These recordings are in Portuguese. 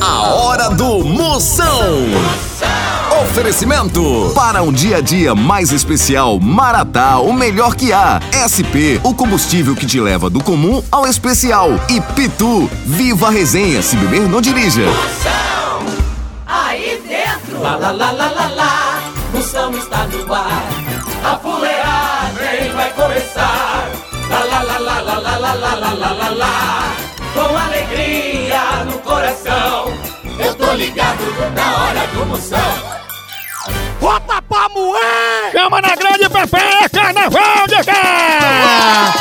A hora do Moção. Oferecimento para um dia a dia mais especial, Maratá, o melhor que há. SP, o combustível que te leva do comum ao especial. E Pitu, viva a resenha, se beber não dirija. Aí dentro, lá lá lá lá lá lá, Moção está no ar. A fuleagem vai começar. Lá lá lá lá lá lá lá lá lá lá. Com alegria no coração, ligado na hora do Moção. Bota pra moer! Chama na grande Pepe, carnaval de cá!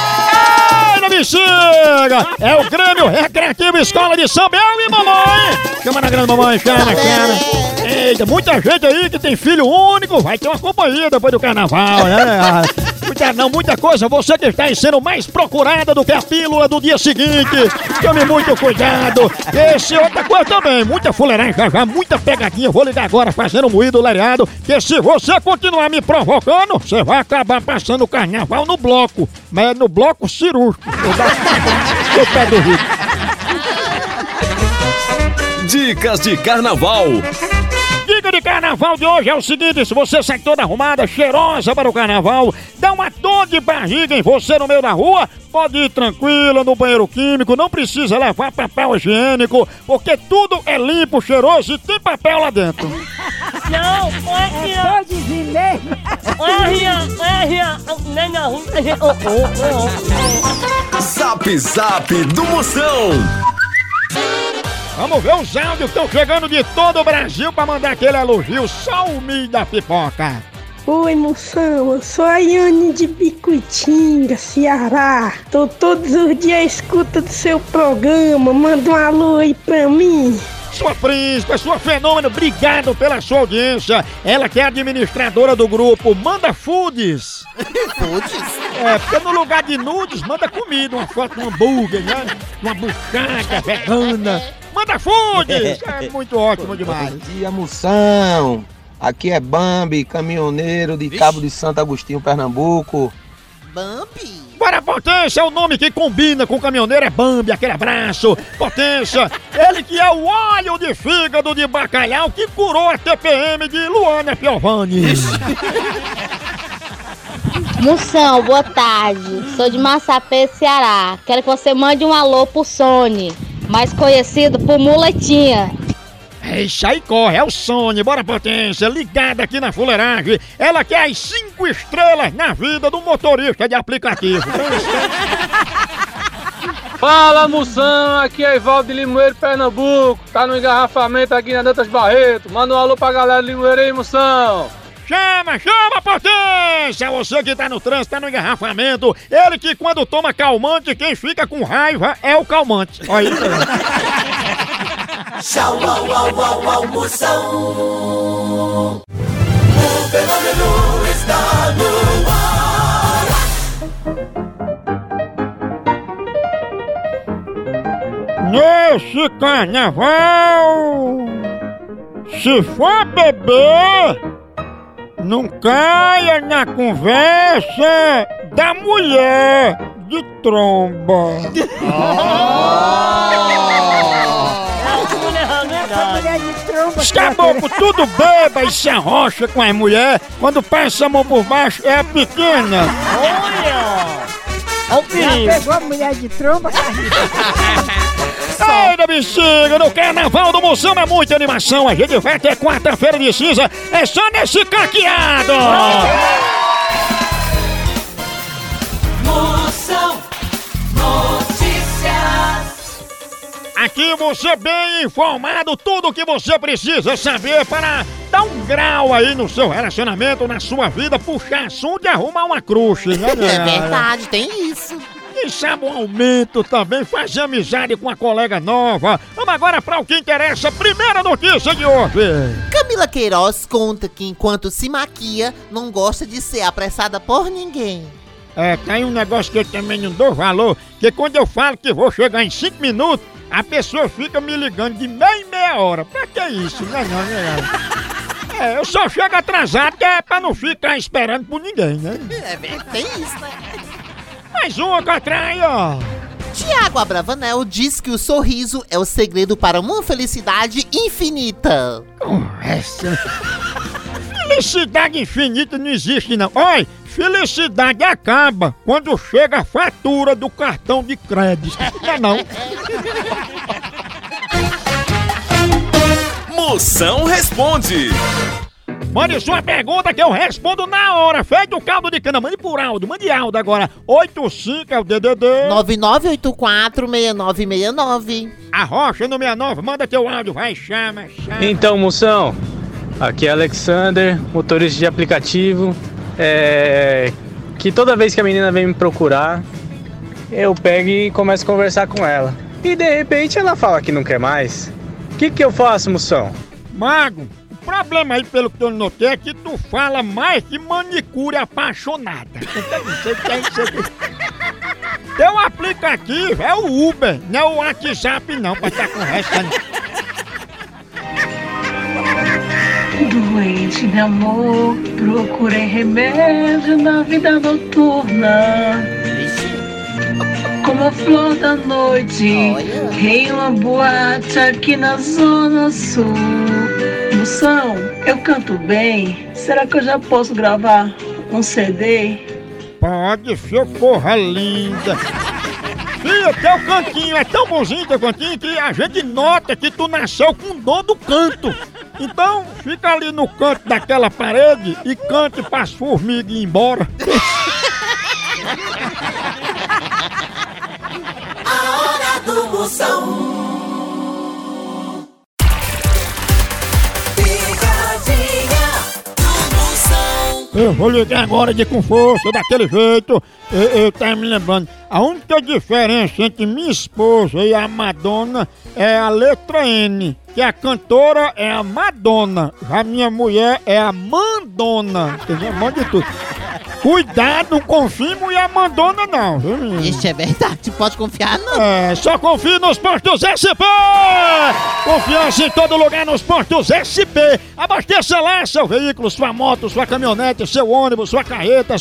Ei, não me siga! É o Grêmio Recreativo Escola de São Bel e Mamãe! Chama na grande mamãe, chama, chama! Eita, muita gente aí que tem filho único vai ter uma companhia depois do carnaval, né? Muita, não, muita coisa, você que está aí sendo mais procurada do que a pílula do dia seguinte. Tome muito cuidado. Esse outra coisa também, muita fuleiragem já já, muita pegadinha. Vou ligar agora fazendo moído lereado, que se você continuar me provocando, você vai acabar passando o carnaval no bloco. Mas é no bloco cirúrgico. Pé do Rio. Dicas de carnaval. Dica de carnaval de hoje é o seguinte: se você sai toda arrumada, cheirosa para o carnaval, dá uma dor de barriga em você no meio da rua, pode ir tranquila no banheiro químico, não precisa levar papel higiênico, porque tudo é limpo, cheiroso e tem papel lá dentro. Não, olha, É Pode vir mesmo. Zap Zap do Moção. Vamos ver os áudios que estão chegando de todo o Brasil para mandar aquele elogio, só o milho da pipoca. Oi, moção, eu sou a Yane de Bicuitinga, Ceará. Tô todos os dias à escuta do seu programa. Manda um alô aí pra mim. Sua príncipe, sua fenômeno, obrigado pela sua audiência. Ela que é administradora do grupo Manda Foods. Pudes. É, porque no lugar de nudes, manda comida, uma foto de um hambúrguer, né? Uma buchada vegana. Manda Foods! É muito ótimo demais. Bom dia, Moção. Aqui é Bambi, caminhoneiro de Cabo de Santo Agostinho, Pernambuco. Bambi. Bora, Potência, o nome que combina com o caminhoneiro é Bambi, aquele abraço. Potência, ele que é o óleo de fígado de bacalhau que curou a TPM de Luana Piovani. Moção, boa tarde. Sou de Massapê, Ceará. Quero que você mande um alô pro Sony, mais conhecido por Muletinha. É isso aí, corre, é o Sony, bora potência, ligada aqui na fuleiragem. Ela quer as cinco estrelas na vida do motorista de aplicativo. Fala moção, aqui é Ivaldo de Limoeiro, Pernambuco. Tá no engarrafamento aqui na Dantas Barreto. Manda um alô pra galera de Limoeiro aí, moção. Chama, chama, potência! Você que tá no trânsito, tá no engarrafamento. Ele que quando toma calmante, quem fica com raiva é o calmante. Olha aí. Tchau, au, au, au, au, Moção. O fenômeno está no ar. Nesse carnaval, se for beber, não caia na conversa da mulher de tromba. Os caboclos tudo beba e se arrocha com as mulheres. Quando passa a mão por baixo, é a pequena. Olha! Olha o Já pegou a mulher de tromba? Ai, da bexiga, no carnaval do Moção é muita animação. A gente vai até quarta-feira de cinza. É só nesse caqueado. Aqui você bem informado, tudo o que você precisa saber para dar um grau aí no seu relacionamento, na sua vida, puxar assunto e arrumar uma crush, né? É verdade, tem isso. Quem sabe um aumento também, fazer amizade com uma colega nova. Vamos agora para o que interessa. Primeira notícia de hoje. Camila Queiroz conta que enquanto se maquia, não gosta de ser apressada por ninguém. É, tem um negócio que eu também não dou valor, que quando eu falo que vou chegar em 5 minutos, a pessoa fica me ligando de meia em meia hora. Pra que isso? Não é não, não é não. É, eu só chego atrasado que é pra não ficar esperando por ninguém, né? É tem isso, né? Mais uma atrai, ó. Tiago Abravanel diz que o sorriso é o segredo para uma felicidade infinita. Essa. Felicidade infinita não existe, não. Oi, felicidade acaba quando chega a fatura do cartão de crédito. Não é não? Moção responde. Mande sua pergunta que eu respondo na hora. Feito o caldo de cana. Mande por áudio. Mande áudio agora. 85 é o DDD. 99846969. A Rocha no 69. Manda teu áudio. Vai, chama, chama. Então, moção, aqui é Alexander, motorista de aplicativo. É, que toda vez que a menina vem me procurar, eu pego e começo a conversar com ela. E de repente ela fala que não quer mais. O que, que eu faço, moção? Mago, o problema aí, pelo que eu notei, é que tu fala mais que manicure apaixonada. Então, Você tem que ser- Teu aplicativo é o Uber, não é o WhatsApp não, pra estar conversando. Doente de amor, procurei remédio na vida noturna. Como a flor da noite, em uma boate aqui na Zona Sul. Moção, eu canto bem. Será que eu já posso gravar um CD? Pode, seu porra linda. Filha, teu cantinho é tão bonzinho teu cantinho que a gente nota que tu nasceu com dor do canto. Então, fica ali no canto daquela parede e cante pras formigas ir embora. A hora do Moção. Eu vou ligar agora de com força, daquele jeito. Eu, eu me lembrando. A única diferença entre minha esposa e a Madonna é a letra N. Que a cantora é a Madonna. Já minha mulher é a Mandona. Entendeu? Manda de tudo. Cuidado, não confie em mulher Mandona não, viu, menino? Isso é verdade, pode confiar não. É, só confie nos postos SP! Confiança em todo lugar nos postos SP! Abasteça lá seu veículo, sua moto, sua caminhonete, seu ônibus, sua carreta,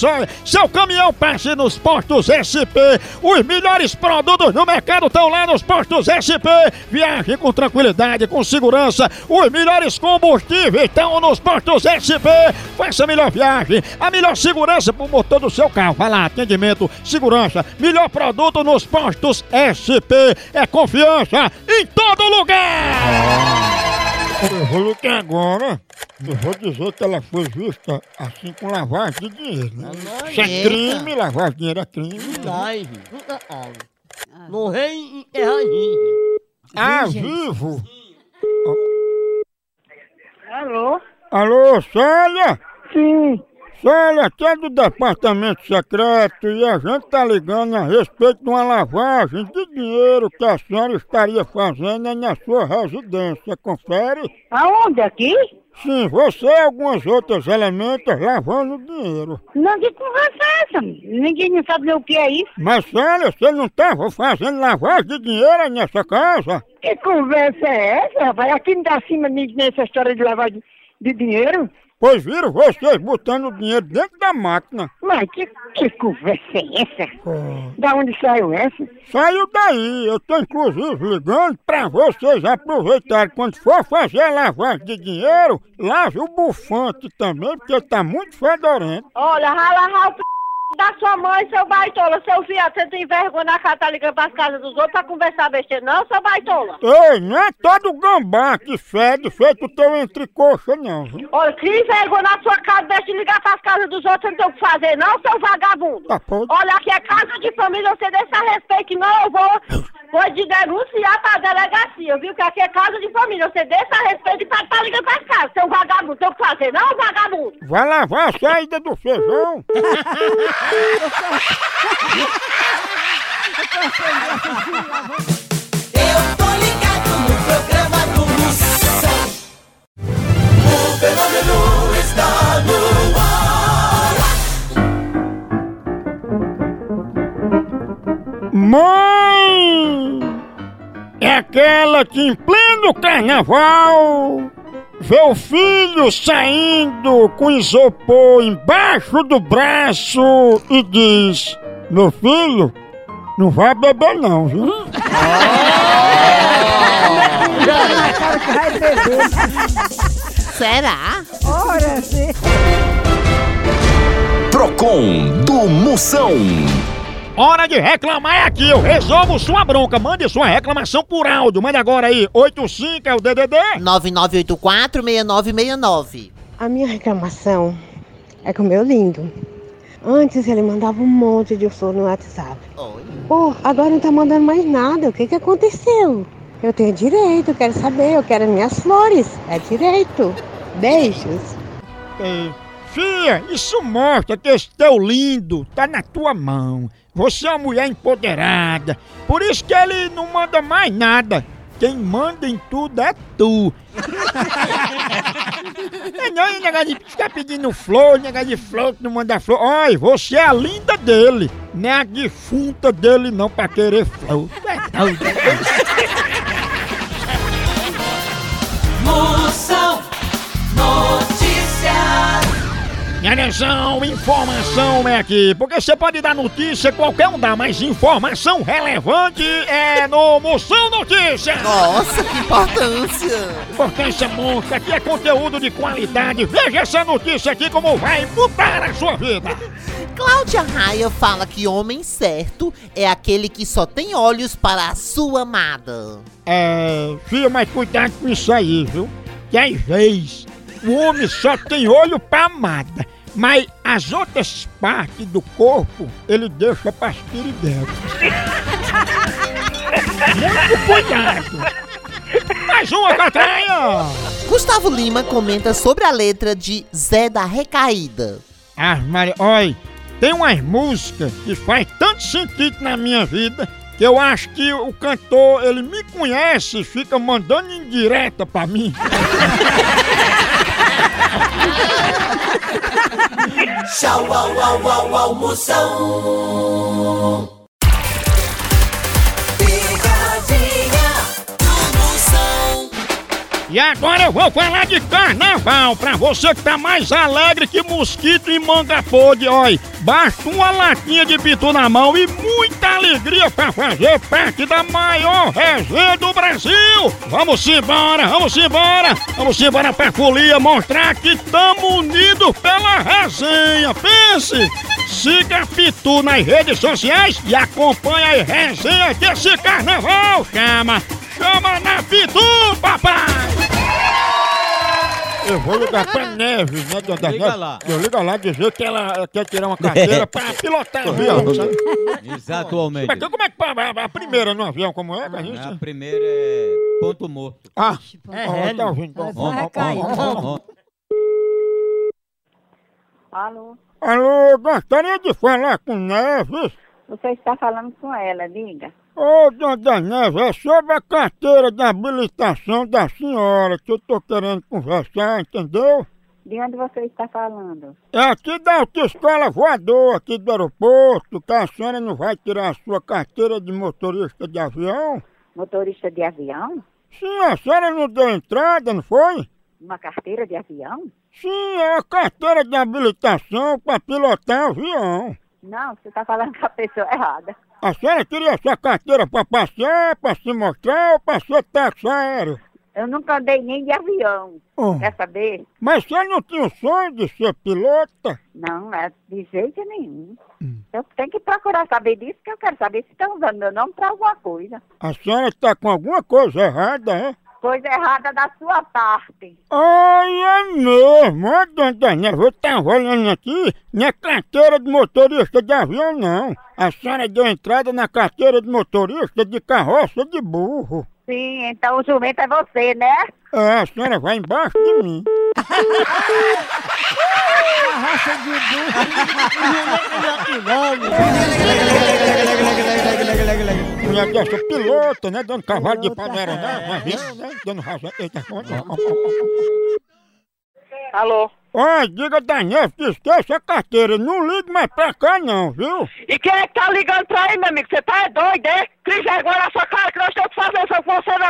seu caminhão passe nos postos SP! Os melhores produtos no mercado estão lá nos postos SP! Viaje com tranquilidade, com segurança! Os melhores combustíveis estão nos postos SP! Faça a melhor viagem, a melhor segurança pro motor do seu carro. Vai lá, atendimento, segurança, melhor produto nos postos SP. É confiança em todo lugar! Eu vou ligar agora. Eu vou dizer que ela foi vista assim com lavagem de dinheiro, né? Isso é crime, lavagem de dinheiro é crime. No rei é rainha. Ah, vivo! Alô? Alô, Célia? Sim. Célia, aqui é do departamento secreto e a gente tá ligando a respeito de uma lavagem de dinheiro que a senhora estaria fazendo na sua residência. Confere? Aonde? Aqui? Sim, você e alguns outros elementos lavando dinheiro. Não, que conversa é essa? Ninguém não sabe nem o que é isso. Mas, Célia, você não estava fazendo lavagem de dinheiro nessa casa? Que conversa é essa, rapaz? Aqui não dá cima nessa história de lavar de, de dinheiro. Pois viram vocês botando o dinheiro dentro da máquina. Mas que, que conversa é essa? Da onde saiu essa? Saiu daí, eu tô inclusive ligando pra vocês aproveitarem quando for fazer a lavagem de dinheiro, lave o bufante também, porque tá muito fedorento. Olha, rala, rala. Da sua mãe, seu baitola, seu viado, você tem vergonha na cara, tá ligando pras casas dos outros pra conversar besteira, não, seu baitola? Ei, não é todo gambá que fede feito o teu entrecoxa não, viu? Olha, que vergonha na sua casa, deixa de ligar pras casas dos outros, você não tem o que fazer, não, seu vagabundo? Tá pode. Olha, aqui é casa de família, você deixa a respeito, não, eu vou, vou te denunciar pra delegacia, viu? Que aqui é casa de família, você deixa a respeito e tá, tá ligando pras casas, seu vagabundo, tem o que fazer, não, vagabundo? Vai lavar a saída do feijão. Eu tô ligado no programa do Moção. O fenômeno está no ar. Mãe! É aquela que em pleno carnaval vê o filho saindo com isopor embaixo do braço e diz: Meu filho, Não vai beber não, viu? vai beber. Será? Ora, sim. Procon do Moção. Hora de reclamar é aqui, eu resolvo sua bronca. Mande sua reclamação por áudio. Mande agora aí, 85 é o DDD. 9984-6969. A minha reclamação é com o meu lindo. Antes ele mandava um monte de flor no WhatsApp. Pô, agora não tá mandando mais nada. O que que aconteceu? Eu tenho direito, eu quero saber, eu quero as minhas flores. É direito. Beijos. Ei, Fia, isso mostra que esse teu lindo tá na tua mão. Você é uma mulher empoderada. Por isso que ele não manda mais nada. Quem manda em tudo é tu. é não, esse negócio de ficar pedindo flor, negócio de flor que não manda flor. Olha, você é a linda dele. Não é a defunta dele não pra querer flor. É doido. Minha atenção, informação é aqui, porque você pode dar notícia, qualquer um dá, mas informação relevante é no Moção Notícias! Nossa, que importância! Importância monstra, aqui é conteúdo de qualidade, veja essa notícia aqui como vai mudar a sua vida! Cláudia Raia fala que homem certo é aquele que só tem olhos para a sua amada. É, filha, mas cuidado com isso aí, viu? Que às vezes o homem só tem olho pra amada, mas as outras partes do corpo ele deixa pras piriguetas. Muito cuidado! Mais uma, Catraia! Gustavo Lima comenta sobre a letra de Zé da Recaída. Ah, Maria, olha, tem umas músicas que faz tanto sentido na minha vida que eu acho que o cantor, ele me conhece e fica mandando indireta pra mim. Tchau, au, au, au, au, E agora eu vou falar de carnaval, pra você que tá mais alegre que mosquito em manga podre, olha. Basta uma latinha de pitu na mão e muita alegria pra fazer parte da maior resenha do Brasil. Vamos embora, vamos embora, vamos embora pra folia mostrar que tamo unidos pela resenha. Pense! Siga Pitu nas redes sociais e acompanhe a resenha desse carnaval. Chama, chama na Pitu, papai! Eu vou ligar pra Neves, né, dona Liga Neves? lá. Eu ligo lá dizer que ela quer tirar uma carteira pra pilotar avião, sabe? Exatamente. Mas como é que a, a primeira no avião, como é, pra gente? A primeira é ponto morto. Ah, É, Hélio. tá ouvindo? Ó, ó, ó. Alô, Alô, gostaria de falar com Neves. você está falando com ela, diga. Ô, dona Neves, é sobre a carteira de habilitação da senhora que eu tô querendo conversar, entendeu? De onde você está falando? É aqui da autoescola voador, aqui do aeroporto, que a senhora não vai tirar a sua carteira de motorista de avião? Motorista de avião? Sim, a senhora não deu entrada, não foi? Uma carteira de avião? Sim, é a carteira de habilitação para pilotar avião. Não, você está falando com a pessoa errada. A senhora queria essa carteira para passear, para se mostrar ou para ser táxi aéreo? Eu nunca andei nem de avião. Oh. Quer saber? Mas você não tinha o sonho de ser pilota? Não, é de jeito nenhum. Eu tenho que procurar saber disso, que eu quero saber se estão usando meu nome para alguma coisa. A senhora está com alguma coisa errada, é? Coisa errada da sua parte. Ai, é mesmo, ó, dona Daniela, eu tava olhando aqui, não é carteira de motorista de avião, não. A senhora deu entrada na carteira de motorista de carroça de burro. Sim, então o jumento é você, né? É, a senhora vai embaixo de mim. raça de Mulher dessa pilota, né? Dando cavalo de panela, né? Mas viu, né? Dando razão. Eita, Alô? Ó, diga Daniel que esqueça a carteira, não ligue mais pra cá não, viu? E quem é que tá ligando pra aí, meu amigo? Você tá é doido, é? Cris vergonha na sua cara que nós temos que fazer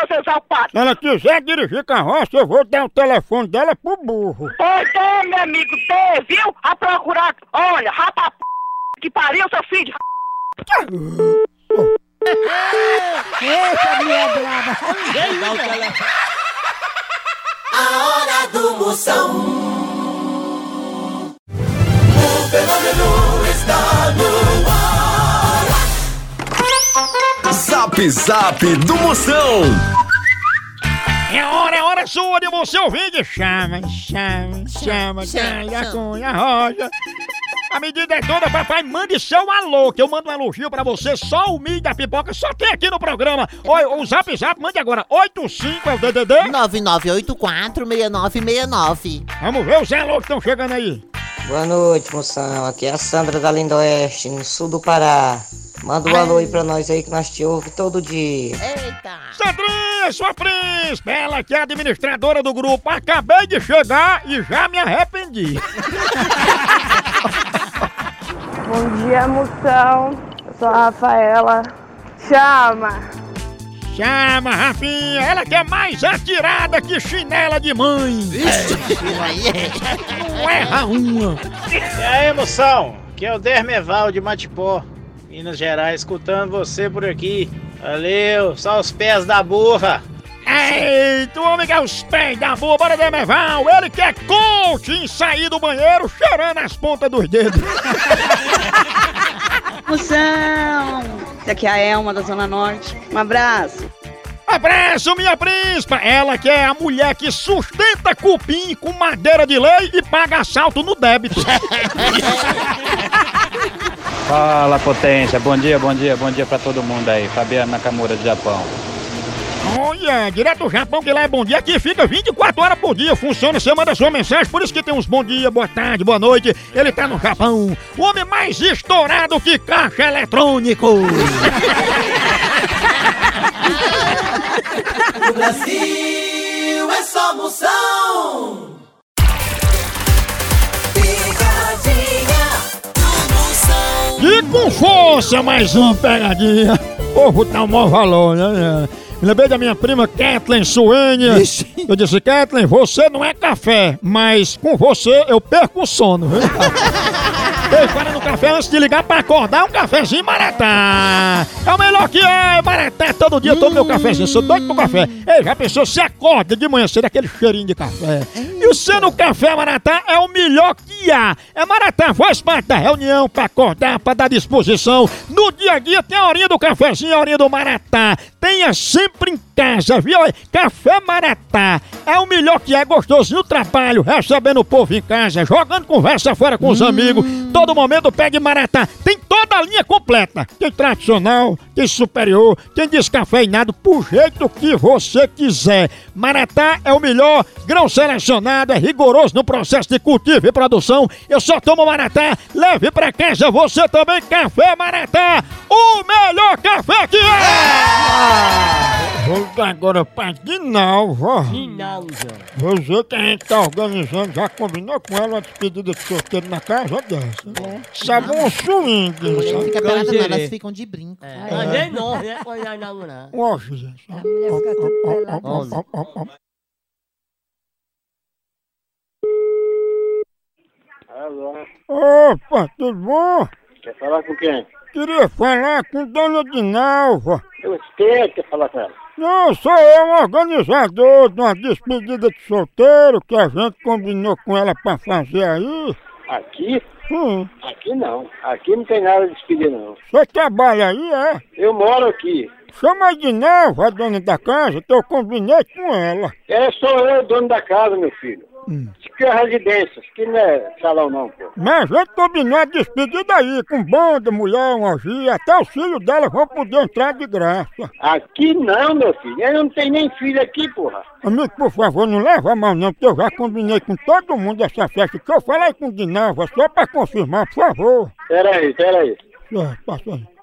se eu for você não, seu salpado. Se ela quiser dirigir carroça, eu vou dar o telefone dela pro burro. Pois é, meu amigo, dê, viu? A procurar. Olha, rapa p... que pariu, seu filho de Eita, mulher brava. A hora do Moção. O fenômeno está Zap Zap do Moção. É hora, é hora sua de você ouvir de chama, chama, chama, chama, cunha, roja. A medida é toda, papai, mande seu alô, que eu mando um elogio pra você, só o milho da pipoca, só tem aqui no programa. Oi, o zap zap, mande agora, 85 é o DDD. 9984-6969. Vamos ver os alô que estão chegando aí. Boa noite, moção. Aqui é a Sandra da Linda Oeste, no sul do Pará. Manda um alô aí pra nós aí que nós te ouve todo dia. Sandrinha, sua príncipe, ela que é administradora do grupo, acabei de chegar e já me arrependi. Bom dia, moção. Eu sou a Rafaela. Chama. Chama, Rafinha, ela que é mais atirada que chinela de mãe. Não erra uma. E aí, moção? Aqui é o Dermeval de Matipó, Minas Gerais, escutando você por aqui. Valeu, só os pés da burra. Eita, o homem que é os pés da boa, bora Demerval, ele que é coach em sair do banheiro cheirando as pontas dos dedos. Moção! Essa aqui é a Elma da Zona Norte. Um abraço. Abraço, minha príncipa! Ela que é a mulher que sustenta cupim com madeira de lei e paga assalto no débito. Fala potência, bom dia, bom dia, bom dia pra todo mundo aí. Fabiano Nakamura do Japão. Olha, direto do Japão, que lá é bom dia, aqui fica 24 horas por dia, funciona, você manda sua mensagem, por isso que tem uns bom dia, boa tarde, boa noite, ele tá no Japão, o homem mais estourado que caixa eletrônico. No Brasil é só moção. E com força, mais uma pegadinha. O povo tá um maior valor, né? Me lembrei da minha prima Kathleen Suênia. Eu disse, Kathleen, você não é café, mas com você eu perco o sono. Ei, para no café antes de ligar pra acordar um cafezinho Maratá. É o melhor que é, Maratá. Todo dia eu tomo meu cafezinho, sou doido pro café. Ei, já pensou, se acorda de manhã cedo, aquele cheirinho de café. E o sendo café Maratá é o melhor que há. É Maratá, faz parte da reunião pra acordar, pra dar disposição. No dia a dia tem a horinha do cafezinho, a horinha do Maratá. Tenha sempre em casa, viu? Café Maratá é o melhor que é, gostosinho o trabalho, recebendo o povo em casa, jogando conversa fora com os amigos. Todo momento pegue Maratá. Tem toda a linha completa. Tem tradicional, tem superior, tem descafeinado, pro jeito que você quiser. Maratá é o melhor, grão selecionado, é rigoroso no processo de cultivo e produção. Eu só tomo Maratá, leve pra casa você também, Café Maratá, o melhor café que é! Vou ligar agora pra Dinalva. Você que a gente tá organizando, já combinou com ela a despedida de solteiro na casa dessa? Sabe um swing, sabe? Fica pelada não, elas ficam de brinco. Mas nem nós, né? Quando nós namoramos. Ó, gente. Alô, Opa, tudo bom? quer falar com quem? Queria falar com Dona Dinalva. Eu sei que quer falar com ela. Não, sou eu, organizador de uma despedida de solteiro que a gente combinou com ela pra fazer aí. Aqui? Hum. Aqui não. Aqui não tem nada de despedir, não. Você trabalha aí, é? Eu moro aqui. Chama a Dinalva, a dona da casa, que eu combinei com ela. É, sou eu, dono da casa, meu filho. Isso aqui é residência, isso aqui não é salão, não, pô. Mas a gente combinou a despedida aí, com banda, mulher, uma orgia, até os filhos dela vão poder entrar de graça. Aqui não, meu filho. Eu não tenho nem filho aqui, porra. Amigo, por favor, não leva mal não, porque eu já combinei com todo mundo essa festa, que eu falei com Dinalva, só pra confirmar, por favor. Peraí, peraí. É, passa aí.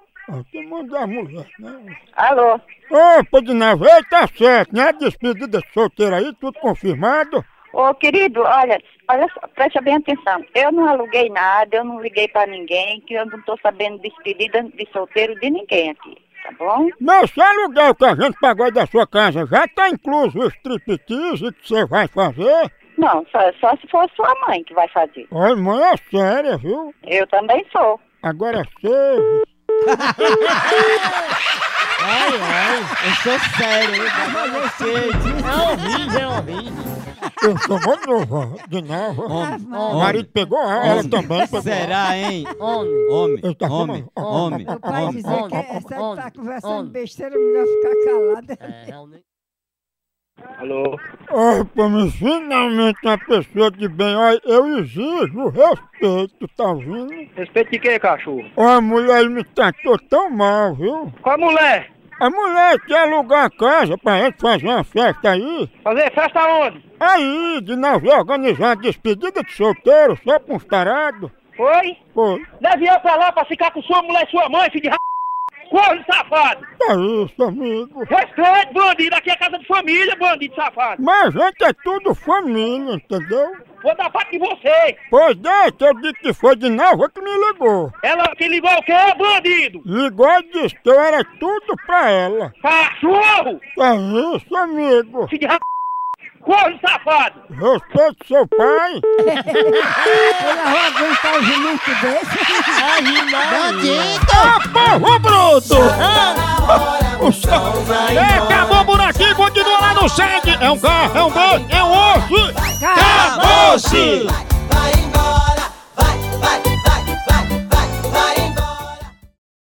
Tem mandar mulher, né? Alô? Opa, Dinalva, ei, tá certo, né? A despedida solteira aí, tudo confirmado. Ô, querido, olha, olha só, presta bem atenção. Eu não aluguei nada, eu não liguei pra ninguém, que eu não tô sabendo despedida de solteiro de ninguém aqui, tá bom? Mas se aluguel que a gente pagou da sua casa já tá incluso o striptease que você vai fazer? Não, só, só se for sua mãe que vai fazer. Olha, mãe é séria, viu? Eu também sou. Agora você... Ai, ai, eu sou sério, eu tava vocês. É horrível, é horrível. Eu sou muito novo, de novo. Homem, O marido pegou ela, ela também pegou. Será, hein? Homem. Homem, Eu tava homem, falando. homem, O pai homem. dizer que se ele tá conversando besteira, melhor ficar calada. É, realmente. Alô? Pra mim, finalmente uma pessoa de bem, olha, eu exijo respeito, tá ouvindo? Respeito de quê, cachorro? Olha, a mulher me tratou tão mal, viu? Qual mulher? A mulher quer alugar a casa pra gente fazer uma festa aí. Fazer festa onde? Aí, de nós organizar uma despedida de solteiro, só pra uns tarados. Foi? Foi. Leve eu pra lá pra ficar com sua mulher e sua mãe, filho de ra... Corre, safado! Tá isso, amigo. Respeite, bandido! Aqui é casa de família, bandido safado! Mas a gente é tudo família, entendeu? Vou dar parte de você! Pois deixa, eu disse que foi de novo que me ligou. Ela que ligou o quê, bandido? Ligou e disse que eu era tudo pra ela. Cachorro! É isso, amigo. Filho de. Corre, safado! Respeite seu pai. Ele aguentar o jumento desse. Bandido! Porro bruto! É, acabou o buraquinho, continua lá no sangue. É um K, é um B, é um osso. Acabou-se!